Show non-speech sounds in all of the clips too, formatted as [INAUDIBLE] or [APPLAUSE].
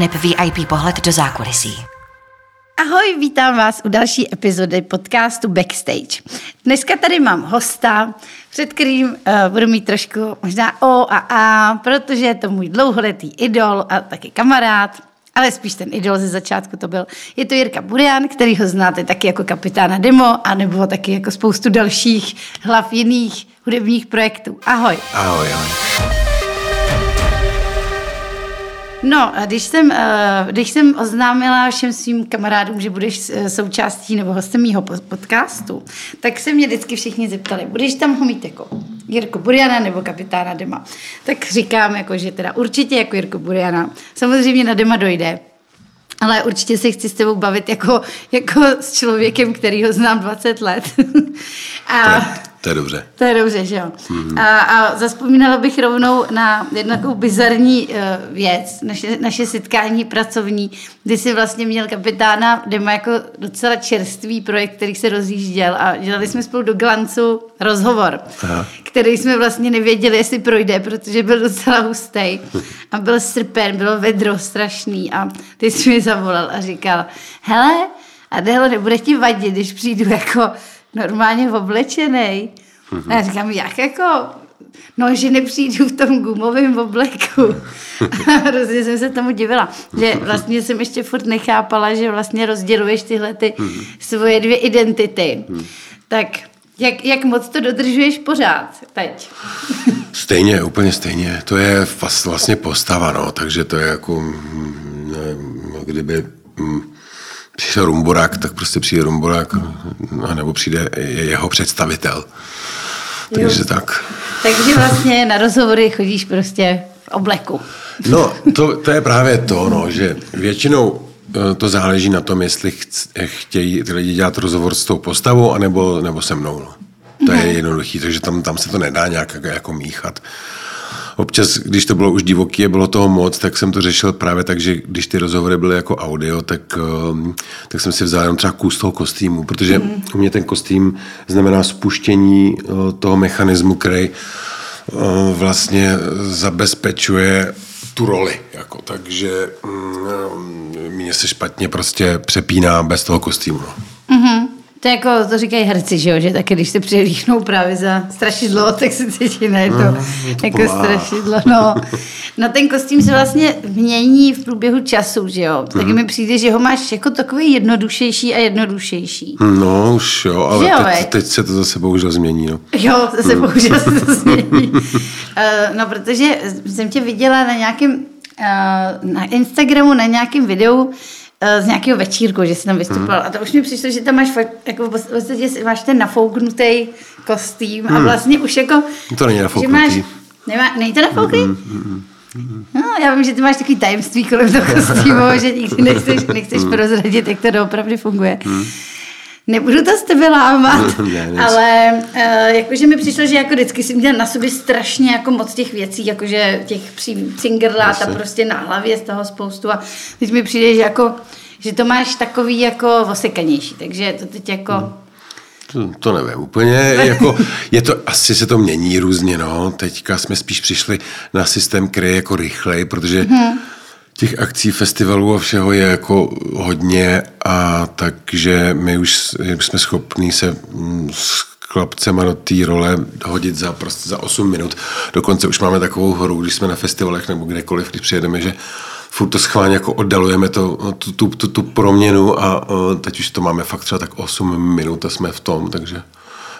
aneb VIP pohled do zákulisí. Ahoj, vítám vás u další epizody podcastu Backstage. Dneska tady mám hosta, před kterým uh, budu mít trošku možná O a A, protože je to můj dlouholetý idol a taky kamarád, ale spíš ten idol ze začátku to byl. Je to Jirka Burian, který ho znáte taky jako kapitána Demo, a nebo taky jako spoustu dalších hlav jiných hudebních projektů. Ahoj. Ahoj, ahoj. No, když jsem, eh, když jsem oznámila všem svým kamarádům, že budeš eh, součástí nebo hostem mýho podcastu, tak se mě vždycky všichni zeptali, budeš tam ho mít jako Jirko Buriana nebo kapitána Dema. Tak říkám, jako, že teda určitě jako Jirko Buriana. Samozřejmě na Dema dojde, ale určitě se chci s tebou bavit jako, jako s člověkem, který ho znám 20 let. [LAUGHS] a to je dobře. To je dobře, že jo. Mm-hmm. A, a zaspomínala bych rovnou na jednu takovou bizarní uh, věc, naše, naše setkání pracovní, kdy jsi vlastně měl kapitána, kde má jako docela čerstvý projekt, který se rozjížděl a dělali jsme spolu do Glancu rozhovor, Aha. který jsme vlastně nevěděli, jestli projde, protože byl docela hustý a byl srpen, bylo vedro strašný a ty jsi mi zavolal a říkal, hele, a tohle nebude ti vadit, když přijdu jako normálně oblečený. Mm-hmm. A já říkám, jak jako, no, že nepřijdu v tom gumovém obleku. [LAUGHS] Hrozně jsem se tomu divila, že vlastně jsem ještě furt nechápala, že vlastně rozděluješ tyhle ty mm-hmm. svoje dvě identity. Mm. Tak jak, jak moc to dodržuješ pořád teď? Stejně, úplně stejně. To je vlastně postava, no, takže to je jako, mm, nevím, kdyby mm, přišel Rumborák, tak prostě přijde Rumborák, nebo přijde jeho představitel. Takže jo. tak. Takže vlastně na rozhovory chodíš prostě v obleku. No, to, to je právě to, no, že většinou eh, to záleží na tom, jestli chtějí ty lidi dělat rozhovor s tou postavou, anebo, nebo se mnou. No. To je jednoduchý, takže tam, tam se to nedá nějak jako míchat občas, když to bylo už divoký a bylo toho moc, tak jsem to řešil právě tak, že když ty rozhovory byly jako audio, tak, ehm, tak jsem si vzal jenom třeba kus toho kostýmu, protože mm. u mě ten kostým znamená spuštění eh, toho mechanismu, který eh, vlastně zabezpečuje tu roli. Jako, takže mm, mě se špatně prostě přepíná bez toho kostýmu. No. Mm-hmm. To je jako, to říkají herci, že jo, že taky když se přilíchnou právě za strašidlo, [LAUGHS] tak se cítí najednou no, jako pomáhá. strašidlo, no. No ten kostým se vlastně mění v průběhu času, že jo. Taky mm. mi přijde, že ho máš jako takový jednodušejší a jednodušejší. No už jo, ale jo, teď, teď, se to zase bohužel změní, no. Jo, zase mm. bohužel se to [LAUGHS] změní. uh, no protože jsem tě viděla na nějakém, uh, na Instagramu, na nějakém videu, z nějakého večírku, že jsi tam vystupoval. Hmm. A to už mi přišlo, že tam máš fakt, jako v podstatě máš ten nafouknutý kostým hmm. a vlastně už jako... To není nafouknutý. Máš, nemá, není to nafouknutý? Hmm, hmm, hmm. No, já vím, že ty máš takový tajemství kolem toho kostýmu, že nikdy nechceš, nechceš hmm. prozradit, jak to doopravdy funguje. Hmm. Nebudu to s tebe lámat, [LAUGHS] ne, ale uh, jakože mi přišlo, že jako vždycky jsem měla na sobě strašně jako moc těch věcí, jakože těch cingerlát a prostě na hlavě z toho spoustu. A teď mi přijde, že jako, že to máš takový jako osekanější, takže to teď jako... Hmm. To, to nevím úplně, jako, [LAUGHS] je to, asi se to mění různě, no, teďka jsme spíš přišli na systém, který je jako rychlej, protože hmm těch akcí, festivalů a všeho je jako hodně a takže my už jsme schopní se mm, s chlapcema do té role hodit za, prostě za 8 minut. Dokonce už máme takovou horu, když jsme na festivalech nebo kdekoliv, když přijedeme, že furt to schválně jako oddalujeme to, tu, tu, tu, tu proměnu a teď už to máme fakt třeba tak 8 minut a jsme v tom, takže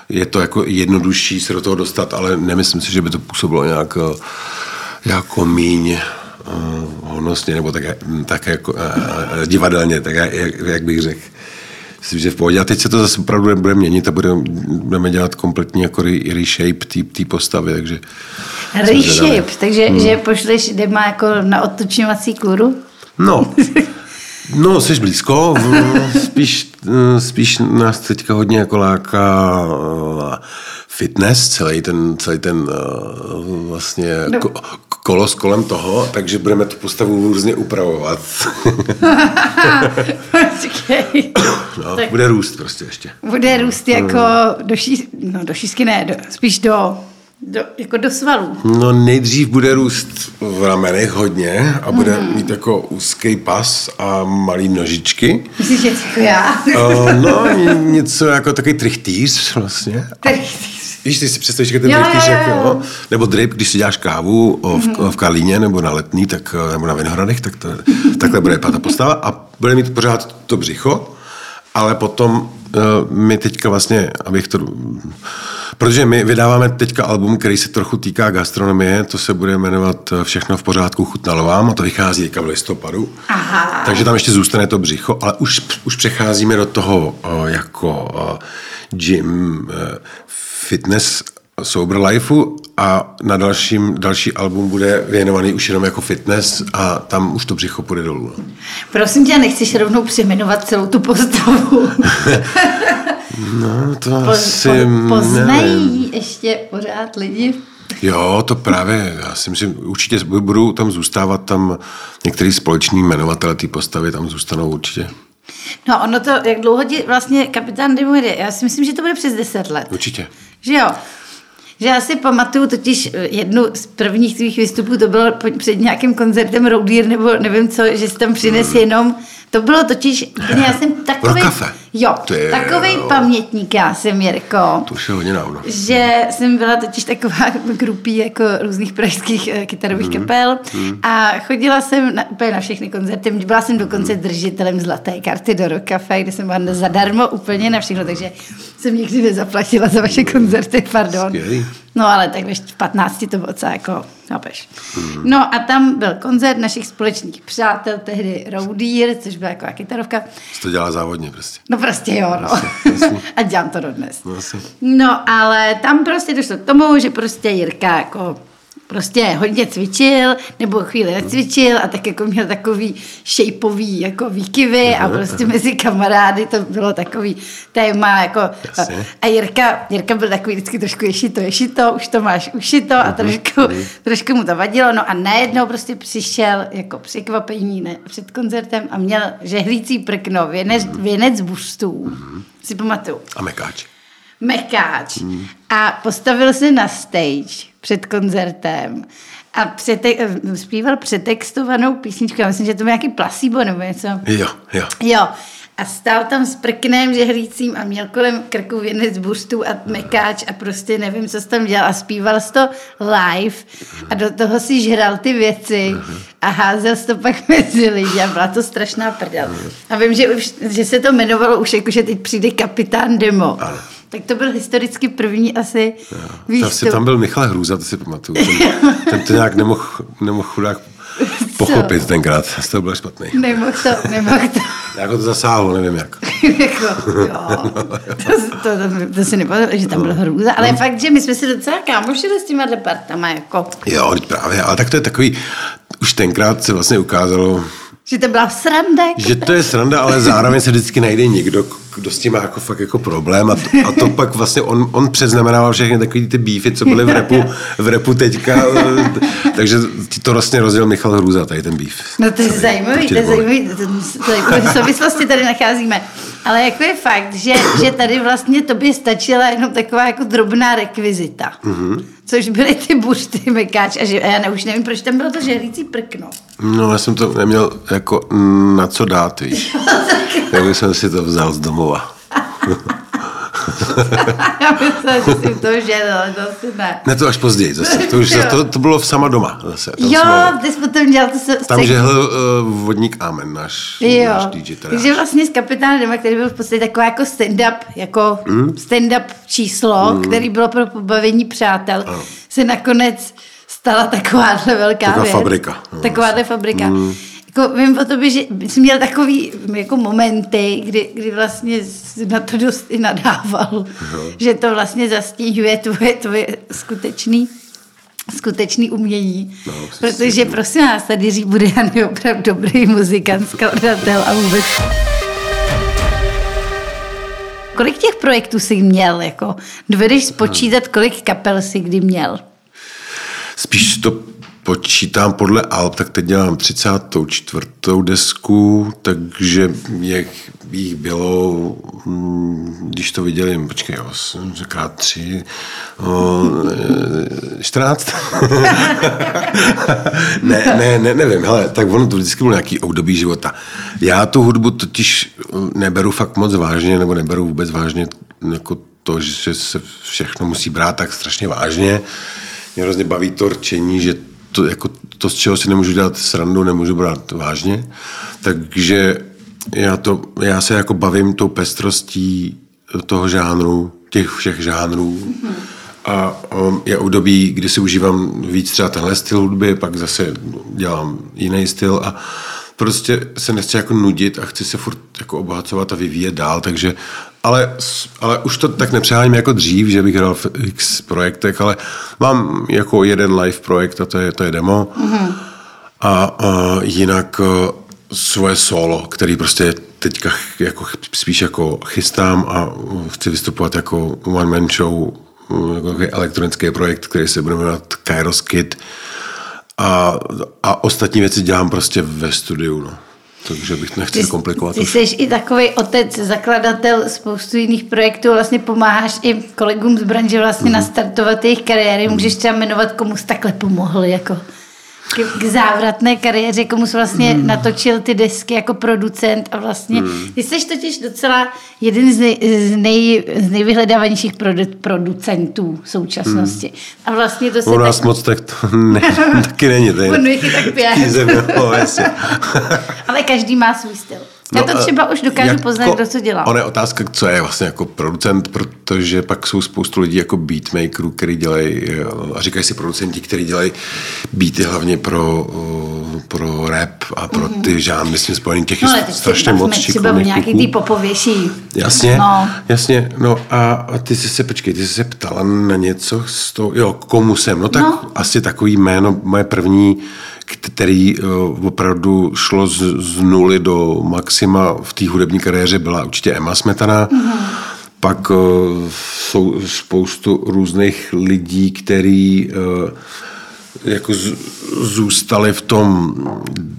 je to jako jednodušší se do toho dostat, ale nemyslím si, že by to působilo nějak jako míň honosně, nebo tak, tak jako uh, divadelně, tak jak, jak bych řekl. Myslím, že v pohodě. A teď se to zase opravdu nebude měnit a budeme, budeme dělat kompletní jako reshape té postavy, takže... Reshape, takže hmm. že pošleš Dema jako na odtočňovací kůru? No, No, jsi blízko, [LAUGHS] spíš, spíš nás teďka hodně jako láká fitness, celý ten, celý ten vlastně no. Kolos kolem toho, takže budeme tu postavu různě upravovat. [LAUGHS] no, tak bude růst prostě ještě. Bude růst jako do, ší, no, do šísky, ne, do, spíš do Do, jako do svalů. No nejdřív bude růst v ramenech hodně a bude mm. mít jako úzký pas a malý nožičky. Myslíš, že jako já? Uh, no, [LAUGHS] něco jako takový trichtýř vlastně. Víš, ty si představíš, že ten trichtýř, jak, no, nebo drip, když si děláš kávu v, mm. v Kalíně nebo na Letný, tak, nebo na Vinohradech, tak to, takhle bude ta postava a bude mít pořád to břicho, ale potom uh, my teďka vlastně, abych to Protože my vydáváme teďka album, který se trochu týká gastronomie, to se bude jmenovat eh, Všechno v pořádku chutnalo vám a to vychází teďka v listopadu. Aha. Takže tam ještě zůstane to břicho, ale už, už přecházíme do toho uh, jako uh, gym, uh, fitness Sober Lifeu a na dalším, další album bude věnovaný už jenom jako fitness a tam už to břicho půjde dolů. No. Prosím tě, nechceš rovnou přejmenovat celou tu postavu? [LAUGHS] No, to po, asi... Po, poznají nevím. ještě pořád lidi? Jo, to právě, já si myslím, určitě budou tam zůstávat tam některý společný jmenovatele té postavy, tam zůstanou určitě. No ono to, jak dlouho vlastně kapitán Dimo jde? Já si myslím, že to bude přes 10 let. Určitě. Že jo? Že já si pamatuju totiž eh, jednu z prvních tvých výstupů, to bylo před nějakým koncertem Roadiear nebo nevím co, že jsi tam přines mm. jenom to bylo totiž, já jsem [LAUGHS] takový, jo, takový pamětník, já jsem, Jirko. To už je hodně dávno. Že jsem byla totiž taková [LAUGHS] grupí jako různých pražských uh, kytarových mm. kapel mm. a chodila jsem na, úplně na všechny koncerty. Byla jsem dokonce mm. držitelem zlaté karty do Rock Cafe, kde jsem byla zadarmo úplně na všechno, takže jsem nikdy nezaplatila za vaše koncerty, pardon. Skvělý. No ale tak v 15 to bylo co jako, chápeš. Hmm. No a tam byl koncert našich společných přátel, tehdy Roadier, což byla jako kytarovka. Jsi to dělala závodně prostě. No prostě jo, no. [LAUGHS] a dělám to dodnes. No, no ale tam prostě došlo k tomu, že prostě Jirka jako prostě hodně cvičil, nebo chvíli necvičil a tak jako měl takový šejpový jako výkyvy a prostě mezi kamarády to bylo takový téma jako a Jirka, Jirka byl takový vždycky trošku ješito, ješito, už to máš ušito a trošku, trošku mu to vadilo, no a najednou prostě přišel jako překvapení ne, před koncertem a měl žehlící prkno, věnec, věnec bustů, si pamatuju. A mekáč. Mekáč. A postavil se na stage před koncertem a přete, zpíval přetextovanou písničku. Já myslím, že to byl nějaký placebo nebo něco. Jo, jo. Jo. A stál tam s prknem žehlícím a měl kolem krku věnec buštů a mekáč a prostě nevím, co jsi tam dělal. A zpíval jsi to live a do toho si žral ty věci a házel jsi to pak [LAUGHS] mezi lidi a byla to strašná prdel. A vím, že, už, že se to jmenovalo už jako, že teď přijde kapitán Demo. Ano. Tak to byl historicky první asi víš, asi to... tam byl Michal Hrůza, to si pamatuju. Ten, ten to nějak nemohl, nemohl chudák [LAUGHS] pochopit Co? tenkrát, z toho byl špatný. Nemohl to, nemohl to. [LAUGHS] jako to zasáhlo, nevím jak. [LAUGHS] jako, jo. To, to, to, to si nepamatuju, že tam byl hrůza, ale no. fakt, že my jsme si docela kámošili s těma departama, jako. Jo, právě, ale tak to je takový, už tenkrát se vlastně ukázalo, že to byla sranda. Jako že to je sranda, ale zároveň se vždycky najde někdo, kdo s tím má jako fakt jako problém a to, a to pak vlastně on, on předznamenával všechny takový ty býfy, co byly v repu, v repu teďka, takže ti to vlastně rozděl Michal Hruza, tady ten býf. No to je zajímavý, to je zajímavý, v souvislosti tady nacházíme. Ale jako je fakt, že, že tady vlastně to by stačila jenom taková jako drobná rekvizita. Mm-hmm. Což byly ty bušty, mekáč a, že, a já ne, už nevím, proč tam bylo to žehlící prkno. No, já jsem to neměl jako na co dát, víš. [LAUGHS] tak jsem si to vzal z domova. [LAUGHS] Já myslím, že jsi to žel, ale to asi ne. Ne, to až později zase. To, už, [LAUGHS] to, to bylo v sama doma zase. Tam jo, jsme, ty jsi potom dělal to se... Tam žehl uh, vodník Amen, náš, jo. náš DJ. Takže vlastně s kapitánem Dema, který byl v podstatě taková jako stand-up, jako mm. stand-up číslo, mm. který bylo pro pobavení přátel, ano. se nakonec stala takováhle velká Taková věc. fabrika. No, takováhle vlastně. fabrika. Mm jako vím o tobě, že jsi měl takový jako momenty, kdy, kdy vlastně na to dost i nadával, no. že to vlastně zastěžuje tvoje, tvoje skutečný skutečný umění. No, protože prosím vás, tady Jiří Burian je opravdu dobrý muzikant, skladatel a vůbec. Kolik těch projektů jsi měl? Jako, dovedeš spočítat, kolik kapel jsi kdy měl? Spíš to počítám podle Alp, tak teď dělám 34. desku, takže jich, jich bylo, mm, když to viděli, počkej, 8, krát 3, o, 14? [LAUGHS] ne, ne, ne, nevím, hele, tak ono to vždycky bylo nějaký období života. Já tu hudbu totiž neberu fakt moc vážně, nebo neberu vůbec vážně jako to, že se všechno musí brát tak strašně vážně. Mě hrozně baví to rčení, že to, jako to, z čeho si nemůžu dělat srandu, nemůžu brát vážně. Takže já, to, já se jako bavím tou pestrostí toho žánru, těch všech žánrů. Mm-hmm. A um, je období, kdy si užívám víc třeba tenhle styl hudby, pak zase dělám jiný styl a prostě se nechci jako nudit a chci se furt jako obohacovat a vyvíjet dál, takže ale, ale už to tak nepřeháním jako dřív, že bych hrál v x projektech, ale mám jako jeden live projekt a to je, to je demo. Mm-hmm. A, a jinak a, svoje solo, který prostě teďka jako, spíš jako chystám a chci vystupovat jako one man show, jako elektronický projekt, který se bude jmenovat Kairos Kid. A, a ostatní věci dělám prostě ve studiu. No takže bych nechtěl ty, komplikovat. Ty jsi i takový otec, zakladatel spoustu jiných projektů, vlastně pomáháš i kolegům z branže vlastně mm. nastartovat jejich kariéry. Můžeš třeba jmenovat, komu jsi takhle pomohl, jako k, závratné kariéře, komu jsi vlastně mm. natočil ty desky jako producent a vlastně, mm. ty jsi totiž docela jeden z, nej, z, nej, z nejvyhledávanějších produ, producentů v současnosti. Mm. A vlastně to se... U nás tak... moc tak to ne, [LAUGHS] taky není. Tady, On tak pět. [LAUGHS] Ale každý má svůj styl. Já to no, třeba už dokážu jako, poznat, kdo co dělá. Ona je otázka, co je vlastně jako producent, protože pak jsou spoustu lidí jako beatmakerů, který dělají, eh, a říkají si producenti, kteří dělají beaty hlavně pro, eh, pro rap a pro mm-hmm. ty žánry s tím spojený těch no, je strašně moc třeba nějaký ty popovější. Jasně, no. jasně. No a, a ty jsi se, počkej, ty jsi se ptala na něco z toho, jo, komu jsem, no tak no. asi takový jméno, moje první který eh, opravdu šlo z, z nuly do maxima v té hudební kariéře, byla určitě Emma Smetana. Mm-hmm. Pak uh, jsou spoustu různých lidí, který uh, jako z, zůstali v tom,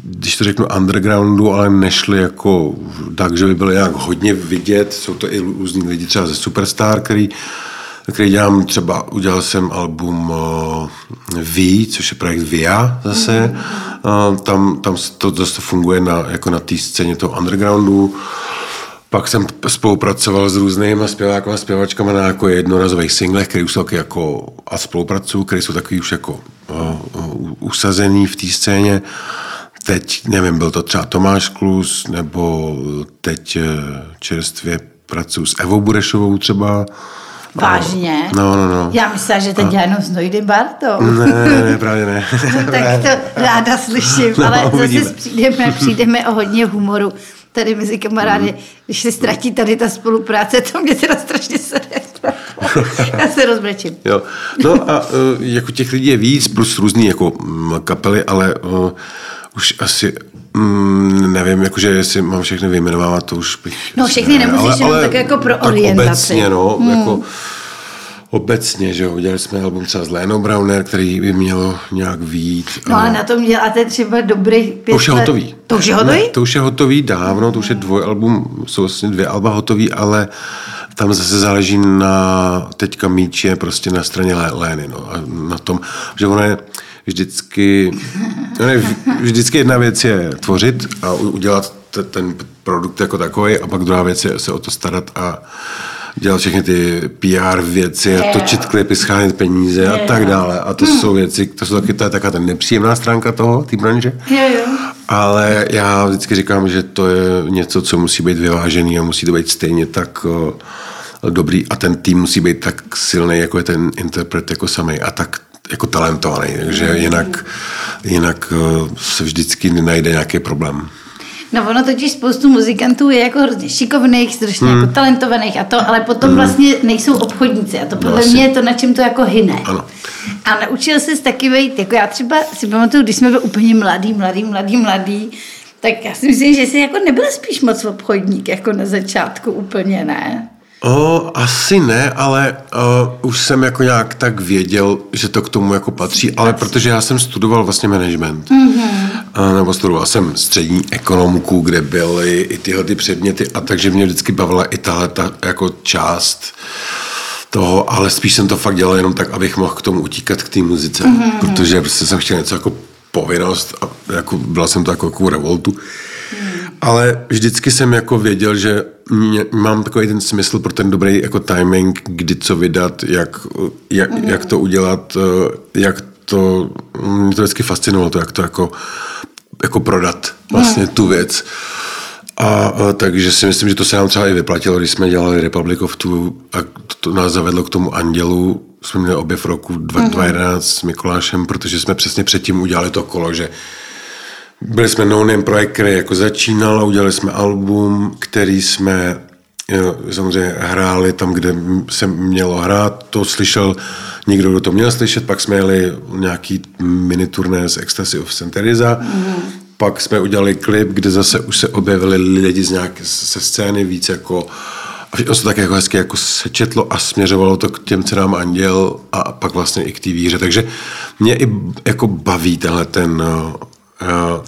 když to řeknu, undergroundu, ale nešli jako tak, že by byli nějak hodně vidět. Jsou to i různí lidi třeba ze Superstar, který uh, který dělám třeba, udělal jsem album uh, V, což je projekt VIA zase. Uh, tam, tam to zase funguje na, jako na té scéně toho undergroundu. Pak jsem spolupracoval s různými zpěváky a zpěvačkami na jako jednorazových singlech, které jsou taky jako a spolupracují, které jsou taky už jako uh, uh, usazený v té scéně. Teď, nevím, byl to třeba Tomáš Klus, nebo teď čerstvě pracuji s Evou Burešovou třeba. Vážně? No, no, no. Já myslela, že teď a... jenom s Nojdem Bartou. Ne, ne, ne, právě ne. [LAUGHS] no, tak to ráda slyším, no, ale uvidíme. zase přijdeme, přijdeme o hodně humoru tady mezi kamarády, mm. když se ztratí tady ta spolupráce, to mě teda strašně sere. [LAUGHS] Já se rozbrečím. Jo. No a uh, jako těch lidí je víc, plus různý jako kapely, ale uh, už asi Mm, nevím, jakože jestli mám všechny vyjmenovávat, to už bych... No všechny ne, nemusíš, ale, jenom ale, tak jako pro tak orientaci. obecně, no, hmm. jako obecně, že jo, udělali jsme album třeba s Lénou Browner, který by mělo nějak vít. No a na tom děláte třeba dobrý pět To už je hotový. To už je hotový? Ne, to už je hotový dávno, to už je dvojalbum, jsou vlastně dvě alba hotový, ale tam zase záleží na teďka míč je prostě na straně Lény, no, a na tom, že ona je, vždycky, ne, vždycky jedna věc je tvořit a udělat ten produkt jako takový a pak druhá věc je se o to starat a dělat všechny ty PR věci a točit klipy, schánit peníze a tak dále. A to jsou věci, to jsou taky, to je taková ta nepříjemná stránka toho, té branže. Ale já vždycky říkám, že to je něco, co musí být vyvážený a musí to být stejně tak dobrý a ten tým musí být tak silný, jako je ten interpret jako samý a tak jako talentovaný, takže jinak, jinak eh, se vždycky najde nějaký problém. No ono totiž spoustu muzikantů je jako hrozně šikovných, strašně hmm. jako talentovaných a to, ale potom hmm. vlastně nejsou obchodníci a to no, podle no, mě je to, na čem to jako hyne. Ano. A naučil se taky být, jako já třeba si pamatuju, když jsme byli úplně mladý, mladý, mladý, mladý, tak já si myslím, že jsi jako nebyl spíš moc obchodník, jako na začátku úplně, ne? O, asi ne, ale uh, už jsem jako nějak tak věděl, že to k tomu jako patří, ale protože já jsem studoval vlastně management. Mm-hmm. Uh, nebo studoval jsem střední ekonomku, kde byly i tyhle ty předměty a takže mě vždycky bavila i tahle ta jako část toho, ale spíš jsem to fakt dělal jenom tak, abych mohl k tomu utíkat k té muzice, mm-hmm. protože prostě jsem chtěl něco jako povinnost a jako, byla jsem to jako, jako revoltu. Ale vždycky jsem jako věděl, že mě, mám takový ten smysl pro ten dobrý jako timing, kdy co vydat, jak, jak, mm. jak to udělat, eh, jak to, mě to vždycky fascinovalo, to, jak to jako, jako prodat vlastně mm. tu věc. A, a takže si myslím, že to se nám třeba i vyplatilo, když jsme dělali Republic of Two a to, to nás zavedlo k tomu Andělu, jsme měli objev roku 2011 mm. s Mikulášem, protože jsme přesně předtím udělali to kolo, že byli jsme no name projekt, který jako začínal a udělali jsme album, který jsme jo, samozřejmě hráli tam, kde se mělo hrát. To slyšel někdo, kdo to měl slyšet. Pak jsme jeli nějaký mini turné z Ecstasy of St. Teresa. Mm-hmm. Pak jsme udělali klip, kde zase už se objevili lidi z nějaké se scény víc jako a všechno se tak jako hezky jako sečetlo a směřovalo to k těm cenám Anděl a pak vlastně i k té víře. Takže mě i jako baví tenhle ten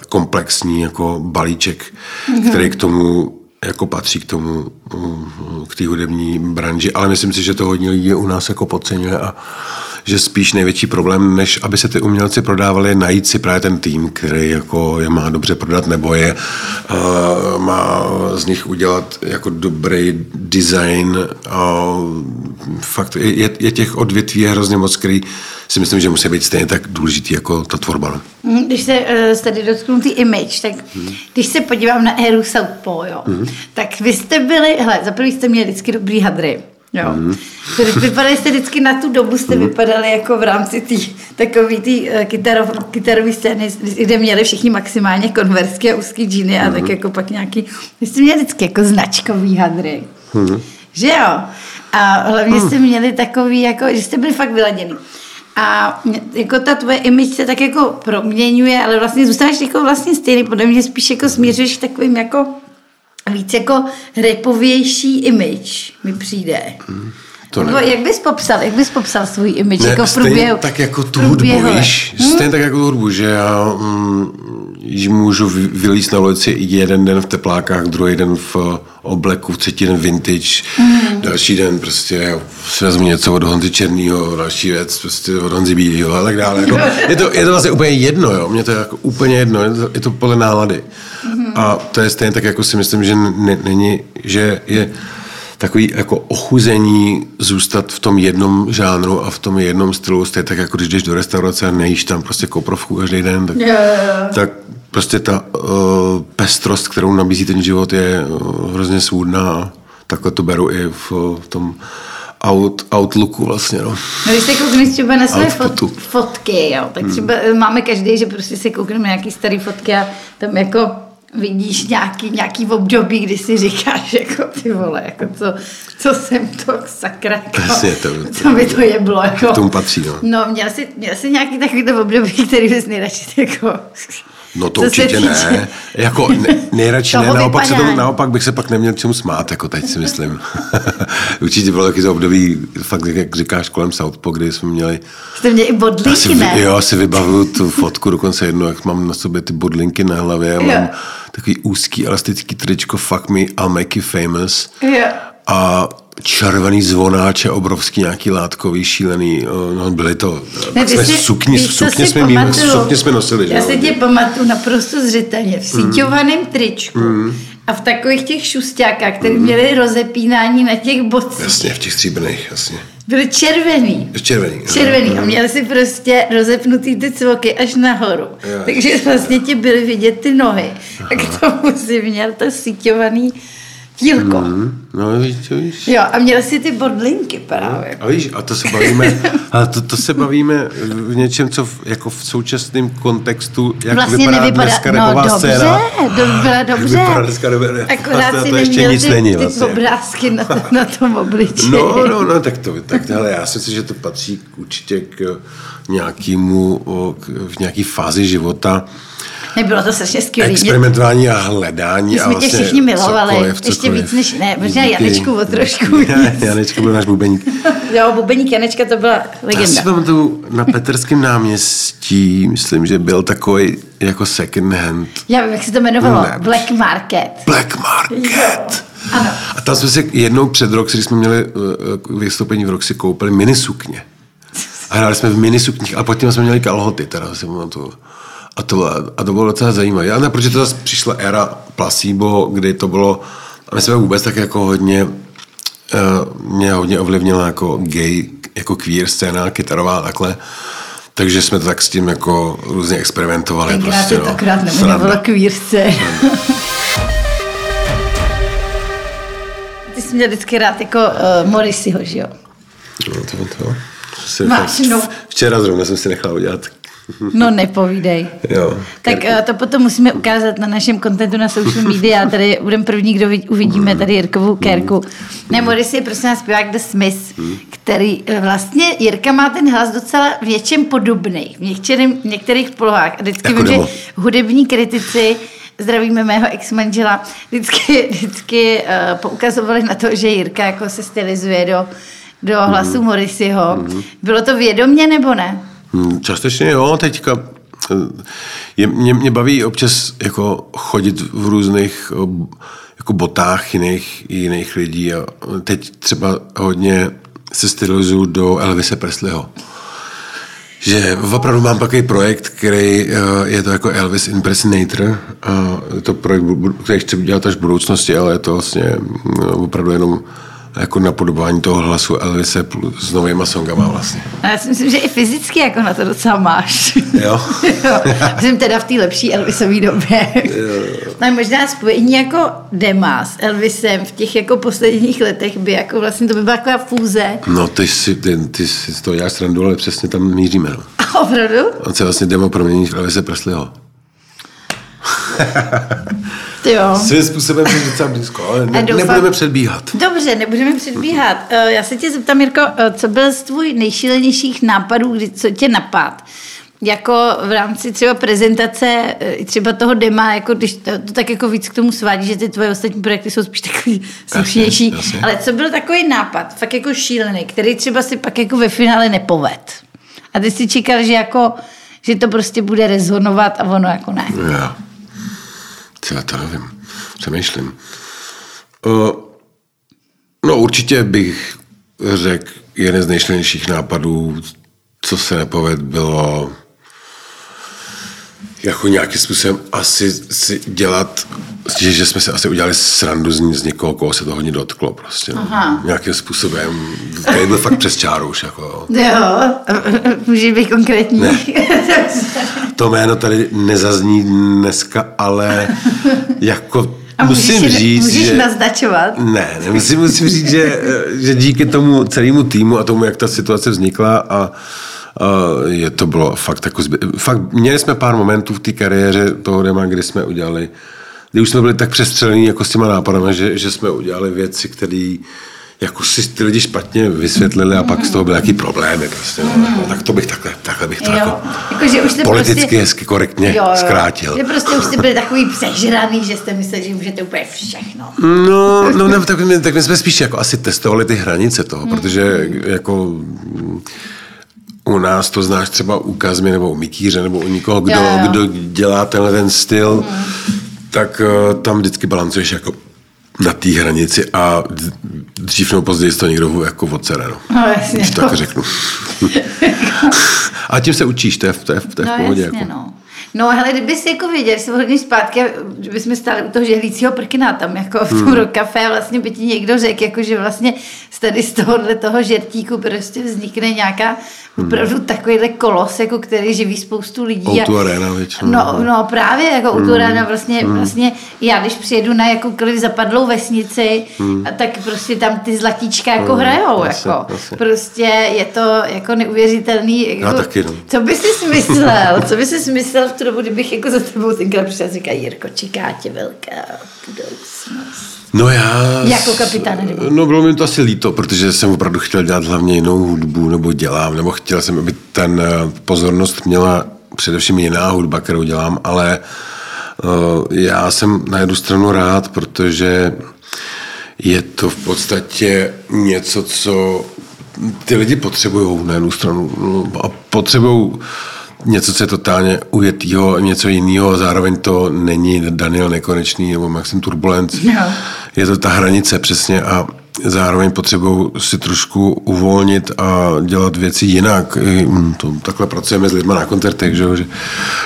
komplexní jako balíček, mm-hmm. který k tomu jako patří k tomu, mm, k té hudební branži, ale myslím si, že to hodně lidí u nás jako podceňuje a že spíš největší problém, než aby se ty umělci prodávali, je najít si právě ten tým, který jako je má dobře prodat, nebo je uh, má z nich udělat jako dobrý design. Uh, fakt je, je těch odvětví hrozně moc, který si myslím, že musí být stejně tak důležitý jako ta tvorba. No. Mhm, když se uh, tady dotknu ty image, tak hmm. když se podívám na éru Southpaw, jo, hmm. tak vy jste byli, hele, za prvý jste měli vždycky dobrý hadry. Jo. Mm. Vypadali jste vždycky na tu dobu, jste mm. vypadali jako v rámci té takové tý, uh, kytarov, kytarové scény, kde měli všichni maximálně konversky a úzký džíny a mm. tak mhm. jako pak nějaký, vy jste měli vždycky jako značkový hadry. Mm. Že jo? A hlavně mm. jste měli takový, jako, že jste byli fakt vyladěný. A jako ta tvoje image se tak jako proměňuje, ale vlastně zůstáváš jako vlastně stejný, podle mě spíš jako směřuješ takovým jako víc jako repovější image mi přijde. Hmm. To Nebo jak bys popsal, jak bys popsal svůj image ne, jako v průběhu? tak jako tu hudbu, víš, hmm? stejně tak jako tu hudbu, že já mm, že můžu vylíst na ulici jeden den v teplákách, druhý den v eh, obleku, třetí den vintage, mm. další den prostě si vezmu něco od Honzy Černýho, další věc prostě od Honzy Bílýho a tak dále. Jako, [LAUGHS] je, to, je to vlastně úplně jedno, jo? Mně to je jako úplně jedno, je to, je to podle nálady. Mm. A to je stejně tak, jako si myslím, že není, že je takový jako ochuzení zůstat v tom jednom žánru a v tom jednom stylu, stejně tak jako když jdeš do restaurace a nejíš tam prostě koprovku každý den, tak, yeah, yeah, yeah. tak prostě ta uh, pestrost, kterou nabízí ten život, je uh, hrozně svůdná a takhle to beru i v, v tom out, outlooku vlastně. No. no když se koukneš třeba na své fot, fotky, jo, tak třeba hmm. máme každý, že prostě se koukneme na nějaký starý fotky a tam jako vidíš nějaký, nějaký období, kdy si říkáš, jako ty vole, jako co, co jsem to sakra, jako, Jasně, to, to, to by to je bylo. Jako, k tomu patří, no. No, měl jsi, měl jsi nějaký takový to období, který bys nejradši jako No to určitě ne. Jako ne, nejradši [LAUGHS] ne, naopak, se to, naopak bych se pak neměl čemu smát, jako teď si myslím. [LAUGHS] určitě bylo taky to období, fakt, jak říkáš, kolem Southpo, kdy jsme měli... Jste měli i bodlinky, ne? Jo, si vybavuju tu fotku, dokonce jednu, jak mám na sobě ty bodlinky na hlavě, jo. mám takový úzký elastický tričko Fuck me, I'll make you famous. Jo. A červený zvonáče, obrovský nějaký látkový, šílený, no byly to, ne, jsme si, sukni, sukně, jsme mý, sukně jsme nosili. Já si tě pamatuju naprosto zřetelně, v síťovaném mm. tričku mm. a v takových těch šustákách, které mm. měly rozepínání na těch bocích. Jasně, v těch stříbrných, jasně. Byly červený. Červený. Červený. A měli si prostě rozepnutý ty cvoky až nahoru. Jo. Takže vlastně ti byly vidět ty nohy. Aha. A k tomu si měl to síťovaný Tílko. Mm, no, víš, víš. Jo, a měl si ty bodlinky právě. No, a víš, a to se bavíme, a to, to se bavíme v něčem, co v, jako v současném kontextu, jak vlastně vypadá nevypadá, dneska no, dobře, scéna. Dobře, dobře. Vypadá dneska dobře. Akorát si to ještě nic ty, není vlastně. ty obrázky na, na tom obličeji. No, no, no, tak to, tak hele, já si myslím, že to patří určitě k nějakému, k, v nějaké fázi života, Nebylo to strašně skvělé. experimentování a hledání. My a jsme tě vlastně všichni milovali, cokoliv, ještě cokoliv. víc než- ne, možná Díky. Janečku o trošku [LAUGHS] Ne. Janečka byl náš bubeník. [LAUGHS] Jo, bubeník Janečka to byla Já si legenda. pamatuju, na Petrském náměstí, myslím, že byl takový jako second hand Já vím, jak se to jmenovalo. Ne. Black Market. Black Market. Ano. A tam jsme si jednou před rok, když jsme měli uh, vystoupení v rok, si koupili minisukně. A hráli jsme v minisukních, a potom jsme měli kalhoty, teda si pamatuju. A to, bylo- a to bylo docela zajímavé. Já ne, protože to zase přišla éra placebo, kdy to bylo, a my jsme vůbec tak jako hodně, uh, mě hodně ovlivnila jako gay, jako queer scéna, kytarová takhle. Takže jsme to tak s tím jako různě experimentovali. Tenkrát prostě, no. akorát nemenovalo Sranda. queerce. Ty jsi měl vždycky rád jako uh, Morrisseyho, že jo? No, to, to. Máš, no. Včera zrovna jsem si nechal udělat. No nepovídej. Jo. Tak uh, to potom musíme ukázat na našem kontentu na social media. Tady budeme první, kdo vid- uvidíme tady Jirkovou kérku. Ne, Morris je prostě nás zpěvák The Smith, který eh, vlastně, Jirka má ten hlas docela v něčem podobný, v některým, některých polohách. A vždycky Jako vím, že hudební kritici zdravíme mého ex-manžela, vždycky, vždycky uh, poukazovali na to, že Jirka jako se stylizuje do, do hlasu Mhm. Morrisseyho. Bylo to vědomě nebo ne? Hmm, Částečně jo, teďka eh, je, mě, mě baví občas jako chodit v různých eh, jako botách jiných, jiných lidí a teď třeba hodně se stylizuju do Elvise Presleyho. Že opravdu mám takový projekt, který eh, je to jako Elvis Impersonator. A je to projekt, který chci dělat až v budoucnosti, ale je to vlastně opravdu jenom jako napodobování toho hlasu Elvise s novýma songama vlastně. A já si myslím, že i fyzicky jako na to docela máš. Jo? [LAUGHS] jo. Jsem teda v té lepší Elvisové době. No a možná spojení jako Dema s Elvisem v těch jako posledních letech by jako vlastně to by byla taková fúze. No, ty si, ty, ty si toho děláš srandu, ale přesně tam míříme. No. A opravdu? On se vlastně demo promění v Elvise Presleyho. [LAUGHS] Ty jo. Svým způsobem je docela blízko, ale ne, doufám- nebudeme předbíhat. Dobře, nebudeme předbíhat. Eh, Já se tě zeptám, Jirko, eh, co byl z tvůj nejšílenějších nápadů, kdy, co tě napad? Jako v rámci třeba prezentace, eh, třeba toho dema, jako když to, to tak jako víc k tomu svádí, že ty tvoje ostatní projekty jsou spíš takový slušnější. Ale co byl takový nápad, fakt jako šílený, který třeba si pak jako ve finále nepoved? A ty si čekal, že jako že to prostě bude rezonovat a ono jako ne. Jo. Já to nevím. Přemýšlím. Uh, no určitě bych řekl, jeden z nejšlenějších nápadů, co se nepoved, bylo jako nějakým způsobem asi si dělat, že, že jsme si asi udělali srandu z, z někoho, koho se to hodně dotklo prostě. No. Aha. Nějakým způsobem, který byl fakt přes čáru už. Jako. Jo, můžeš být konkrétní. Ne. To jméno tady nezazní dneska, ale jako A můžeš, musím si- říct, můžeš že... naznačovat. Ne, ne musím, musím říct, že, že díky tomu celému týmu a tomu, jak ta situace vznikla a je to bylo fakt jako zby... fakt měli jsme pár momentů v té kariéře toho dema, kdy jsme udělali kdy už jsme byli tak přestřelení jako s těma nápadama, že, že jsme udělali věci, které jako si ty lidi špatně vysvětlili a pak z toho byly nějaký problémy. Prostě, no. no, tak to bych takhle, takhle bych to Jo, jako jako, že už jste politicky prostě, hezky korektně jo, jo, zkrátil. Že prostě už jste byli takový přežraný, že jste mysleli, že můžete úplně všechno. No, no ne, tak, my, tak my jsme spíš jako asi testovali ty hranice toho, protože jako u nás to znáš třeba u Kazmy nebo u Mikýře nebo u někoho, kdo, Jo, jo. kdo dělá tenhle ten styl, tak uh, tam vždycky balancuješ jako na té hranici a dřív nebo později to někdo jako odsere, no. No jasně. Když to tak řeknu. [LAUGHS] a tím se učíš, to je, v- to je, v- to je v No pohodě. jasně, jako. no. No, hele, kdyby si jako věděl, že se hodně zpátky, že bychom stáli u toho žehlícího prkna tam, jako v tom Hmm. hmm. kafe, vlastně by ti někdo řekl, jako, že vlastně z tady z tohohle toho žertíku prostě vznikne nějaká opravdu takovýhle kolos, jako který živí spoustu lidí. O2 Arena většinou. No, no právě, jako u tu rána vlastně, vlastně, já když přijedu na jakoukoliv zapadlou vesnici, a tak prostě tam ty zlatíčka jako hrajou, asi, jako. asi. Prostě je to jako neuvěřitelný. Jako, Já taky, no. Co by si smyslel? Co by si smyslel v tu dobu, kdybych jako za tebou tenkrát přišel a říkal, Jirko, čeká tě velká budoucnost. No já... Jako kapitán Nemo. No bylo mi to asi líto, protože jsem opravdu chtěl dělat hlavně jinou hudbu, nebo dělám, nebo chtěl jsem, aby ten eh, pozornost měla především jiná hudba, kterou dělám, ale uh, já jsem na jednu stranu rád, protože je to v podstatě něco, co ty lidi potřebují na jednu stranu no, a potřebují něco, co je totálně ujetýho, něco jiného zároveň to není Daniel Nekonečný nebo Maxim Turbulence. No. Je to ta hranice přesně a zároveň potřebují si trošku uvolnit a dělat věci jinak. Hm, to, takhle pracujeme s lidmi na koncertech, že, že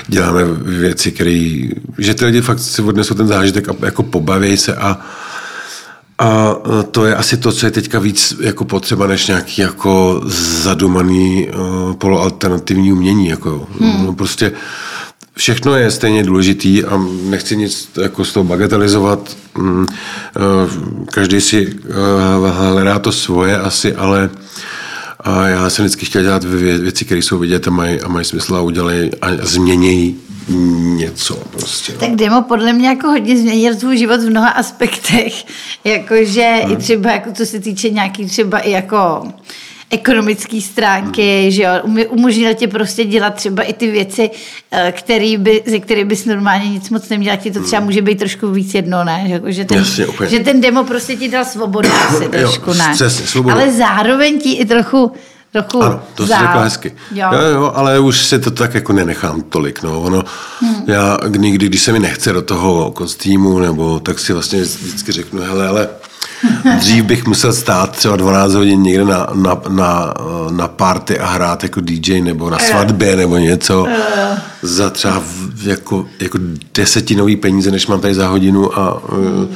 děláme věci, které, že ty lidi fakt si odnesou ten zážitek a jako pobaví se a a to je asi to, co je teďka víc jako potřeba, než nějaký jako zadumaný uh, poloalternativní umění. Jako, hmm. no, prostě všechno je stejně důležitý a nechci nic jako z toho bagatelizovat. Mm, uh, každý si uh, hledá to svoje asi, ale a já jsem vždycky chtěl dělat věci, které jsou vidět a mají, a mají smysl a udělají a změnějí něco prostě. No. Tak demo podle mě jako hodně změnil tvůj život v mnoha aspektech. [LAUGHS] Jakože hmm. i třeba, jako co se týče nějaký třeba i jako ekonomické stránky, hmm. že jo, umožnil ti prostě dělat třeba i ty věci, eh, který by, ze kterých bys normálně nic moc neměl, ti to třeba hmm. může být trošku víc jedno, ne? Že, že, ten, Jasně, že ten demo prostě ti dal svobodu asi trošku, ne? Přesně, svobodu. Ale zároveň ti i trochu trochu Ano, to jsi řekla hezky. Jo. jo. Jo, ale už se to tak jako nenechám tolik. No. Ono, hmm. Já někdy, když se mi nechce do toho kostýmu, nebo tak si vlastně vždycky řeknu, hele, ale [LAUGHS] dřív bych musel stát třeba 12 hodin někde na, na, na, na party a hrát jako DJ nebo na svatbě nebo něco za třeba jako, jako desetinový peníze, než mám tady za hodinu a hmm.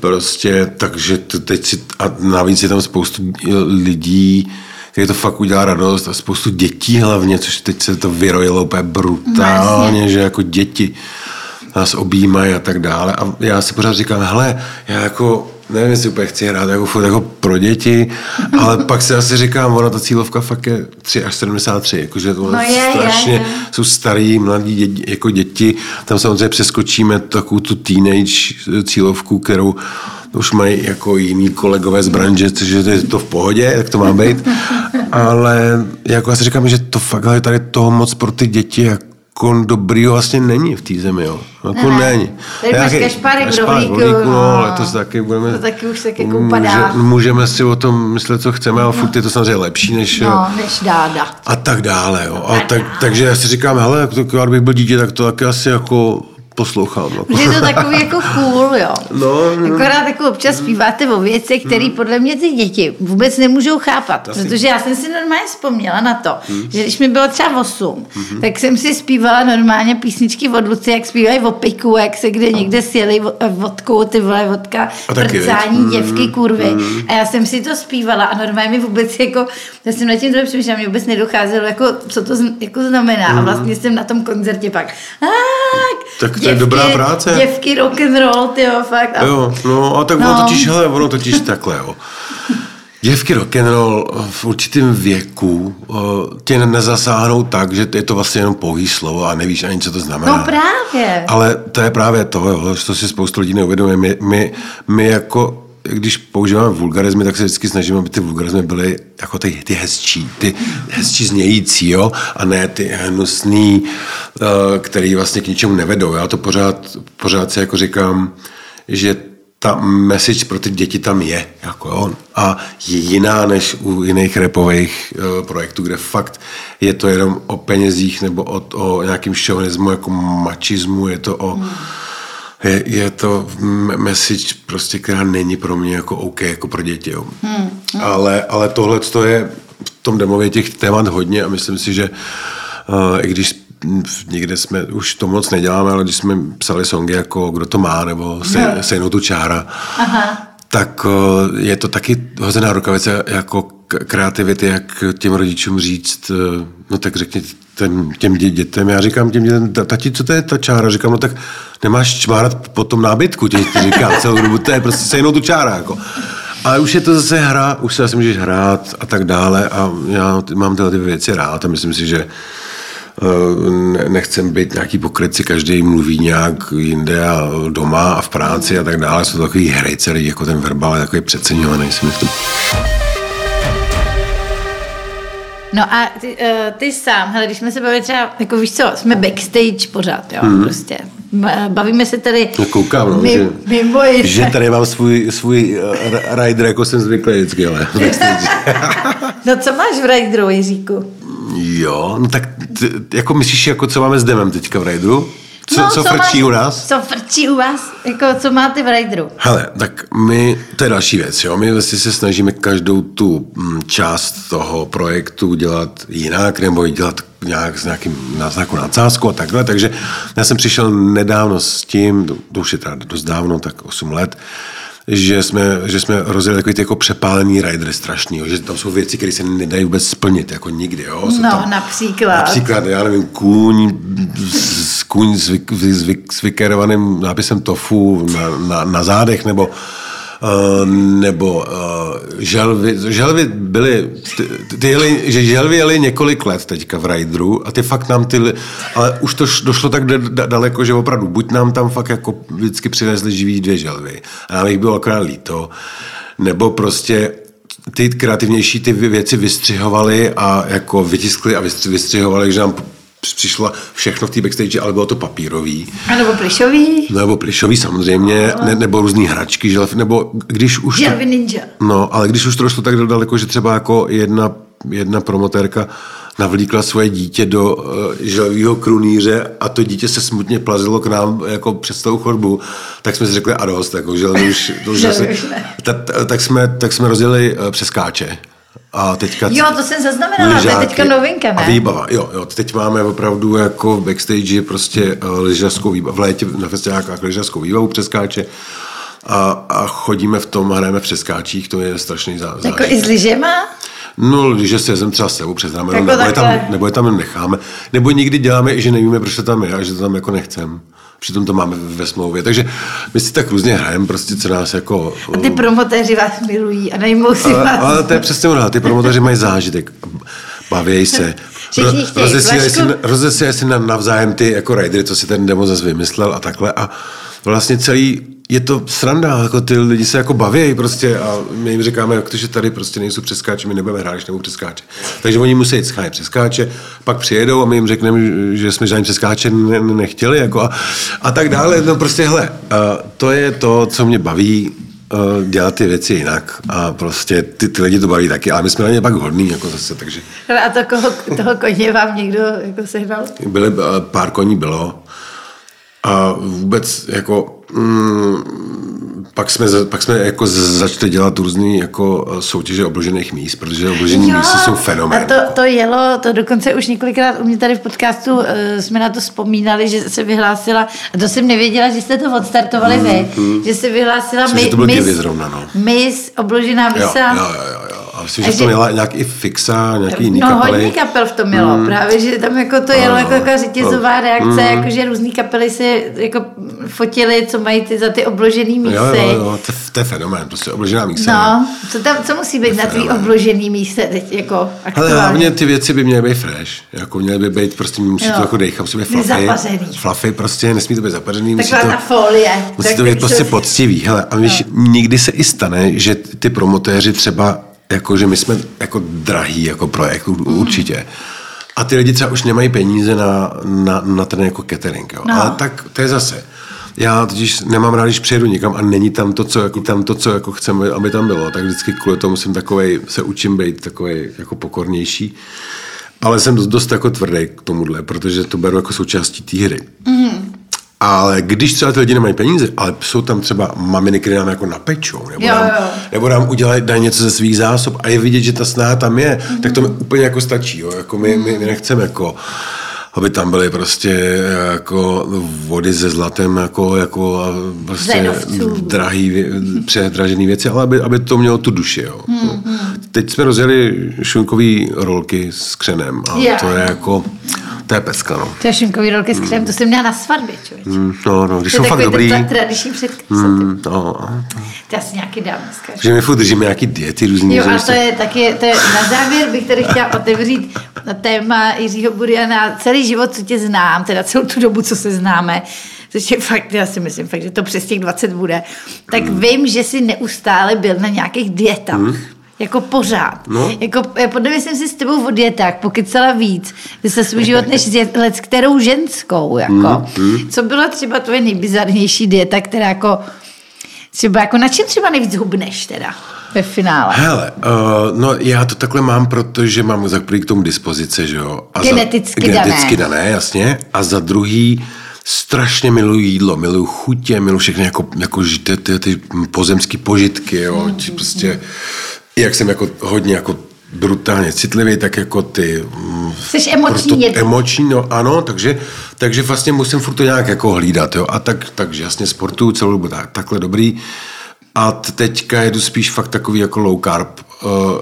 prostě, takže to teď si, a navíc je tam spoustu lidí, který to fakt udělá radost a spoustu dětí hlavně, což teď se to vyrojilo úplně brutálně, že jako děti nás objímají a tak dále. A já si pořád říkám, hele, já jako nevím, jestli úplně chci hrát jako, furt jako pro děti, [LAUGHS] ale pak si asi říkám, ona ta cílovka fakt je 3 až 73, jakože to no je, strašně, je, je. jsou starý, mladí děti, jako děti, tam samozřejmě přeskočíme takovou tu teenage cílovku, kterou už mají jako jiní kolegové z branže, což je to v pohodě, tak to má být. Ale jako já si říkám, že to fakt je tady toho moc pro ty děti jako dobrý vlastně není v té zemi, jo. Jako ne, není. Tady máš kašpárek v rohlíku. No, letos taky budeme... To taky už tak jako. Může, můžeme si o tom myslet, co chceme, ale furt je to samozřejmě lepší, než... No, než dáda. A tak dále, jo. A tak, takže já si říkám, hele, to, bych byl dítě, tak to taky asi jako poslouchám. Jako. Že je to [LAUGHS] takový jako cool, jo. No, no. Akorát jako občas zpíváte o věcech, které mm. podle mě ty děti vůbec nemůžou chápat. Asi. Protože já jsem si normálně vzpomněla na to, mm. že když mi bylo třeba 8, mm. tak jsem si zpívala normálně písničky od Luci, jak zpívají o piku, jak se kde někde sjeli vodkou, ty vole vodka, prcání, mm. děvky, kurvy. Mm. A já jsem si to zpívala a normálně mi vůbec jako, já jsem na tím to přemýšlela, mě vůbec nedocházelo, jako, co to jako znamená. Mm. A vlastně jsem na tom koncertě pak, tak to je dobrá práce. Děvky rock and roll, ty jo, fakt. A... Jo, no a tak no. ono totiž, hele, ono totiž takhle, jo. Děvky rock and roll v určitém věku tě nezasáhnou tak, že je to vlastně jenom pouhý slovo a nevíš ani, co to znamená. No právě. Ale to je právě to, jo, že to si spoustu lidí neuvědomuje. My, my, my jako když používáme vulgarizmy, tak se vždycky snažíme, aby ty vulgarizmy byly jako ty, ty hezčí, ty hezčí znějící, jo, a ne ty hnusný, uh, který vlastně k ničemu nevedou. Já to pořád, pořád si jako říkám, že ta message pro ty děti tam je, jako jo, a je jiná než u jiných repových uh, projektů, kde fakt je to jenom o penězích nebo o, o nějakým šovinismu, jako mačismu, je to o hmm je, je to message, prostě, která není pro mě jako OK, jako pro děti. Jo. Hmm. Hmm. Ale, ale tohle to je v tom demově těch témat hodně a myslím si, že uh, i když někde jsme, už to moc neděláme, ale když jsme psali songy jako Kdo to má, nebo se, no. Sejnou tu čára, Aha. tak uh, je to taky hozená rukavice jako kreativity, jak těm rodičům říct, uh, no tak řekněte ten, těm dětem. Já říkám těm dětem, tati, co to je ta čára? Říkám, no tak nemáš čmárat po tom nábytku, tě, tě říká celou dobu, to je prostě sejnou tu čára, jako. Ale už je to zase hra, už se asi můžeš hrát a tak dále a já mám tyhle ty věci rád a myslím si, že eh, nechcem být nějaký pokryci, každý mluví nějak jinde a doma a v práci a tak dále. Jsou to takový hry celý, jako ten verbal je takový přeceňovaný, si myslím. No a ty, uh, ty sám, hele, když jsme se bavili třeba, jako víš co, jsme backstage pořád, jo, mm. prostě. B- Bavíme se tady koukám, no, my, že- mimo. Že tady mám svůj, svůj uh, rider, jako jsem zvyklý vždycky, ale. [LAUGHS] [LAUGHS] No co máš v Rideru, Jiříku? Jo, no tak t, jako myslíš, jako co máme s Demem teďka v rideru? Co, no, co frčí máš, u nás? Co frčí u vás? Jako, co máte v Rideru? Hele, tak my, to je další věc, jo, my vlastně se snažíme každou tu mm, část toho projektu dělat jinak, nebo ji dělat nějak s nějakým, na nějakou nadsázkou a takhle, takže já jsem přišel nedávno s tím, to, to už je teda dost dávno, tak 8 let, že jsme, že jsme rozjeli takový ty jako přepálený ridery strašný, že tam jsou věci, které se nedají vůbec splnit, jako nikdy, jo. Jsou No, tam, například. Například, já nevím, kůň, s, kůň s, vy, s, vy, s vykerovaným nápisem tofu na, na, na zádech, nebo nebo uh, želvy. Želvy byly, ty, ty jeli, že želvy jeli několik let teďka v Rideru a ty fakt nám ty, ale už to došlo tak daleko, že opravdu buď nám tam fakt jako vždycky přivezli živý dvě želvy a nám jich bylo akorát líto, nebo prostě ty kreativnější ty věci vystřihovali a jako vytiskli a vystři- vystřihovali, že nám přišlo všechno v té backstage, ale bylo to papírový. A nebo plišový? Nebo plišový samozřejmě, ne, nebo různé hračky, želv, nebo když už... Želvy ninja. No, ale když už to došlo tak daleko, že třeba jako jedna, jedna promotérka navlíkla svoje dítě do uh, želvýho krunýře a to dítě se smutně plazilo k nám jako přes tou chodbu, tak jsme si řekli a dost, jako želvy už, to už [LAUGHS] asi, ta, ta, tak, jsme, tak jsme rozjeli uh, přeskáče. A teďka... Jo, to jsem zaznamenala, to je teďka novinka, A ne? výbava, jo, jo, teď máme opravdu jako v backstage prostě uh, lyžařskou výbavu, v létě na festiákách lyžařskou výbavu přeskáče a, a chodíme v tom, hrajeme v přeskáčích, to je strašný zá, Jako zážitek. i s lyžema? No, když se jezem třeba s sebou přes rameno, Jako nebo, je tam, nebo je tam necháme. Nebo někdy děláme i, že nevíme, proč to tam je a že to tam jako nechcem. Přitom to máme ve smlouvě. Takže my si tak různě hrajeme, prostě co nás jako... A ty promotéři vás milují a najmou si Ale, vás. ale to je přesně ono, ty promotoři mají zážitek. Bavějí se. [LAUGHS] Rozesílají si, si na, navzájem ty jako ridery, co si ten demo zase vymyslel a takhle. A vlastně celý, je to sranda, jako ty lidi se jako baví prostě a my jim říkáme, jak to, že tady prostě nejsou přeskáče, my nebudeme hrát, když nebudou přeskáče. Takže oni musí jít schánět přeskáče, pak přijedou a my jim řekneme, že jsme žádný přeskáče ne, ne- nechtěli jako a, a tak dále. No prostě hele, to je to, co mě baví, dělat ty věci jinak a prostě ty, ty lidi to baví taky, ale my jsme na ně pak hodný jako zase, takže Hele, A to koho, toho koně vám někdo jako sehnal? byly, pár koní bylo a vůbec jako mm, pak jsme, pak jsme jako začali dělat různé jako eh, soutěže obložených míst, protože obložené místa jsou fenomén. A to, to jelo, to dokonce už několikrát u mě tady v podcastu uh, jsme na to vzpomínali, že se vyhlásila, a to jsem nevěděla, že jste to odstartovali vy, že se vyhlásila Myslím, že mi, to byl Kivy zrovna, no. Miss obložená jo, misa. jo, jo, jo, jo. A myslím, že že- to měla nějak i Fixa, nějaký jiný No, kapely. hodně kapel v tom mělo, mm. právě, že tam jako to jelo jako taková řetězová reakce, mm. jako že různý kapely si jako fotili, co mají ty za ty obložený mísy. Jo, jo, jo, to, to je fenomén, prostě obložená místa. No, co tam, co musí být na tvý obložený místě teď jako Ale aktuálně? hlavně ty věci by měly být fresh. Jako měly by být, prostě musí Jo. to jako dejchat, musí být fluffy. Fluffy prostě, nesmí to být zapařený. Musí Taková to, ta folie. musí tak to být prostě se- [LAUGHS] poctivý. Hele, a víš, nikdy se i stane, že ty promotéři třeba, jako že my jsme jako drahý jako projekt, ur- Mm. určitě. A ty lidi třeba už nemají peníze na, na, na ten jako catering. Jo. No. Ale tak to je zase. Já totiž nemám rád, když přijedu někam a není tam to, co, jako, tam to, co jako chceme, aby tam bylo. Tak vždycky kvůli tomu jsem takovej, se učím být takový jako pokornější. Ale jsem dost, dost jako tvrdý k tomuhle, protože to beru jako součástí té hry. Mm. Ale když třeba ty lidi nemají peníze, ale jsou tam třeba maminy, které nám jako napečou, nebo, Jo, nám, jo. nebo nám udělají dají něco ze svých zásob a je vidět, že ta snaha tam je, mm. tak to mi úplně jako stačí. Jo? Jako my, my, my nechceme jako aby tam byly prostě jako vody se zlatem, jako, jako a prostě Zenovců. drahý, předražený věci, ale aby, aby to mělo tu duši. Jo. Hmm, Teď jsme rozjeli šunkový rolky s křenem a Jo. to je jako, to je peska, no. To je šunkový rolky s krem, to jsem měla na svatbě, člověk. Mm, No, no, když To jsou je fakt dobrý, ten tradiční předkaz. mm, no, a- To já si nějaký dám dneska. že my furt držíme nějaký diety různý. Jo, a to je taky, to je, na závěr bych tady chtěla otevřít téma Jiřího Buriana. Celý život, co tě znám, teda celou tu dobu, co se známe, což je fakt, já si myslím fakt, že to přes těch 20 bude, tak Hmm. vím, že jsi neustále byl na nějakých dietách. Jako pořád. No. Jako, podle mě jsem si s tebou o dietách pokycela víc za svůj život, než s kterou ženskou. Jako. Mm, Co byla třeba tvoje nejbizarnější dieta, která jako třeba jako na čem třeba nejvíc hubneš teda ve finále? Hele, uh, no já to takhle mám, protože mám za prvý k tomu dispozice, že jo. A Geneticky za, dané. Geneticky dané, jasně. A za druhý strašně miluji jídlo, miluji chutě, miluji všechny jako, jako ty, ty, ty pozemské požitky, jo. Mm. Či prostě, jak jsem jako hodně jako brutálně citlivý, tak jako ty... mm, Jsi emoční proto- jedinec. Emoční, no ano, takže, takže vlastně musím furt to nějak jako hlídat, jo. A tak, takže jasně sportuju celou dobu tak, takhle dobrý. A teďka jedu spíš fakt takový jako low carb, uh, uh,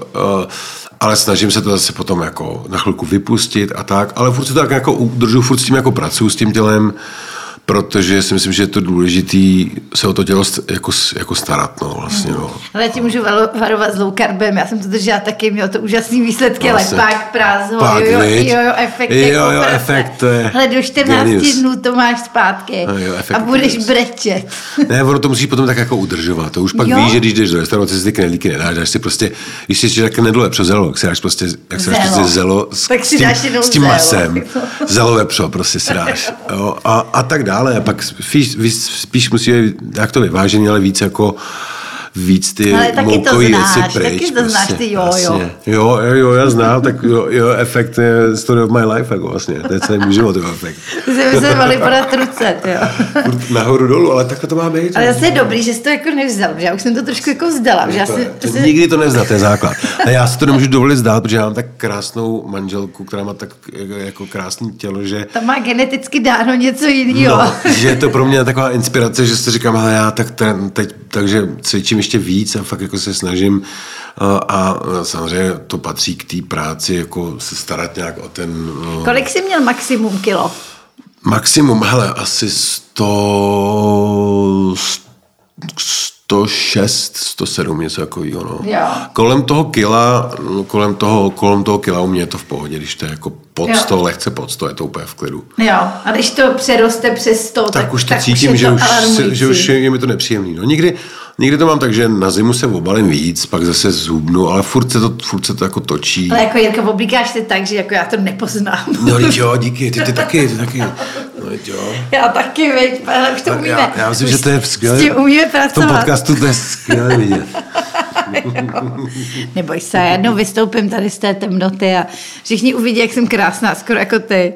ale snažím se to zase potom jako na chvilku vypustit a tak, ale furt se to tak jako udržu, furt s tím jako pracuji s tím tělem, protože si myslím, že je to důležitý se o to tělo jako, jako starat, no vlastně, no. Ale já ti můžu varovat s low carbem, já jsem to držela taky, mělo to úžasný výsledky, ale Vlastně. pak prázdno, jo, jo, jo, jo, efekt. Jo, jo, prase. efekt, to je Ale do 14 genius. dnů to máš zpátky A jo, efekt a budeš genius. brečet. Ne, ono to musíš potom tak jako udržovat. To už pak Jo. víš, že když jdeš do restaurace, si ty knedlíky nedáš, dáš si prostě, když si ještě tak nedole vepřo zelo, tak si dáš prostě, jak si dáš Zelo. prostě zelo s, Tak si s tím, dáš s tím zelo. masem. Zelo vepřo prostě si dáš. Jo, a, a, tak dále. A pak spíš, spíš musí být jak to vyvážený, ale víc jako víc ty Ale taky to znáš, věci pryč. taky to znáš, ty jo, jo. Jasně. Jo, jo, jo, já znám, tak jo, jo, efekt je story of my life, jako vlastně. To je celý můj život, jo, efekt. Ty se mali podat ruce, jo. Nahoru dolů, ale takhle to má být. Ale zase je dobrý, že jsi to jako nevzal, že já už jsem to trošku jako vzdala, že já to, si, to, si- nikdy to nevzdat, to je základ. A já si to nemůžu dovolit zdát, protože já mám tak krásnou manželku, která má tak jako, jako krásné tělo, že tam má geneticky dáno něco jiného. No, že je to pro mě taková inspirace, že si říkám, ale já tak ten, teď, takže cvičím ještě víc a fakt jako se snažím a, a samozřejmě to patří k té práci, jako se starat nějak o ten no, Kolik jsi měl maximum kilo? maximum, hele, asi 100, 106, 107, něco takového, no. Jo. Kolem toho kila, no, kolem toho, kolem toho kila u mě je to v pohodě, když to je jako pod Jo. 100, lehce pod 100, je to úplně v klidu. Jo, a když to přeroste přes 100, tak, tak už to tak cítím, je že, to už, se, že už je, je mi to nepříjemný. No, někdy, někdy to mám tak, že na zimu se obalím víc, pak zase zhubnu, ale furt se to, furt se to jako točí. Ale jako Jirka, oblíkáš se tak, že jako já to nepoznám. No [LAUGHS] jo, díky, ty, ty taky, ty taky. No jo. [LAUGHS] Já taky, veď, ale už to Tak umíme. já, já myslím, už že to je skvělé. S tím umíme V tom pracovat. podcastu to je skvělé vidět. [LAUGHS] Neboj se, já jednou vystoupím tady z té temnoty a všichni uvidí, jak jsem krásná, skoro jako ty.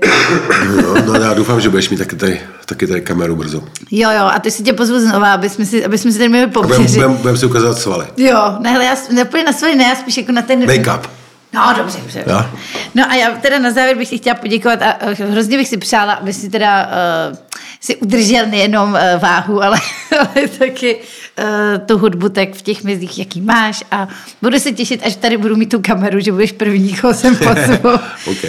No, no, já doufám, že budeš mít taky tady, taky tady kameru brzo. Jo, jo, a ty si tě pozvu znova, aby jsme si, aby jsme si tady měli Budeme poměřit. budem, si ukazovat svaly. Jo, ne, ale já nepůjdu na svoje, ne, já spíš jako na ten... Make-up. No, dobře, dobře. Jo. No a já teda na závěr bych si chtěla poděkovat a hrozně bych si přála, aby si teda uh, si udržel nejenom uh, váhu, ale, [LAUGHS] ale taky uh, tu hudbu tak v těch mezích, jaký máš a budu se těšit, až tady budu mít tu kameru, že budeš první, koho jsem [LAUGHS] pozvu. OK.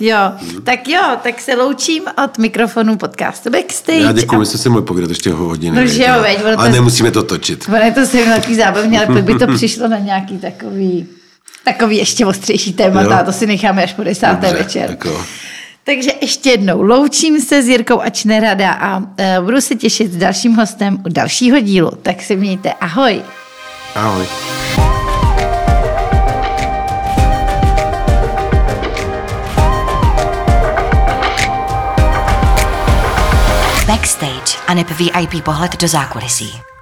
Jo, tak jo, tak se loučím od mikrofonu podcastu Backstage. Já děkuji, a- my jsme si mohli povídat ještě hodiny. No, že jo, veď, Ale to- nemusíme to točit. Ono je to se takový zábavně, ale pak by to [LAUGHS] přišlo na nějaký takový, takový ještě ostřejší témata, Jo. to si necháme až po desáté Dobře, večer. tak jo. Takže ještě jednou loučím se s Jirkou ač nerada a uh, budu se těšit s dalším hostem u dalšího dílu. Tak se mějte, ahoj. Ahoj. Backstage a VIP pohled do zákulisí.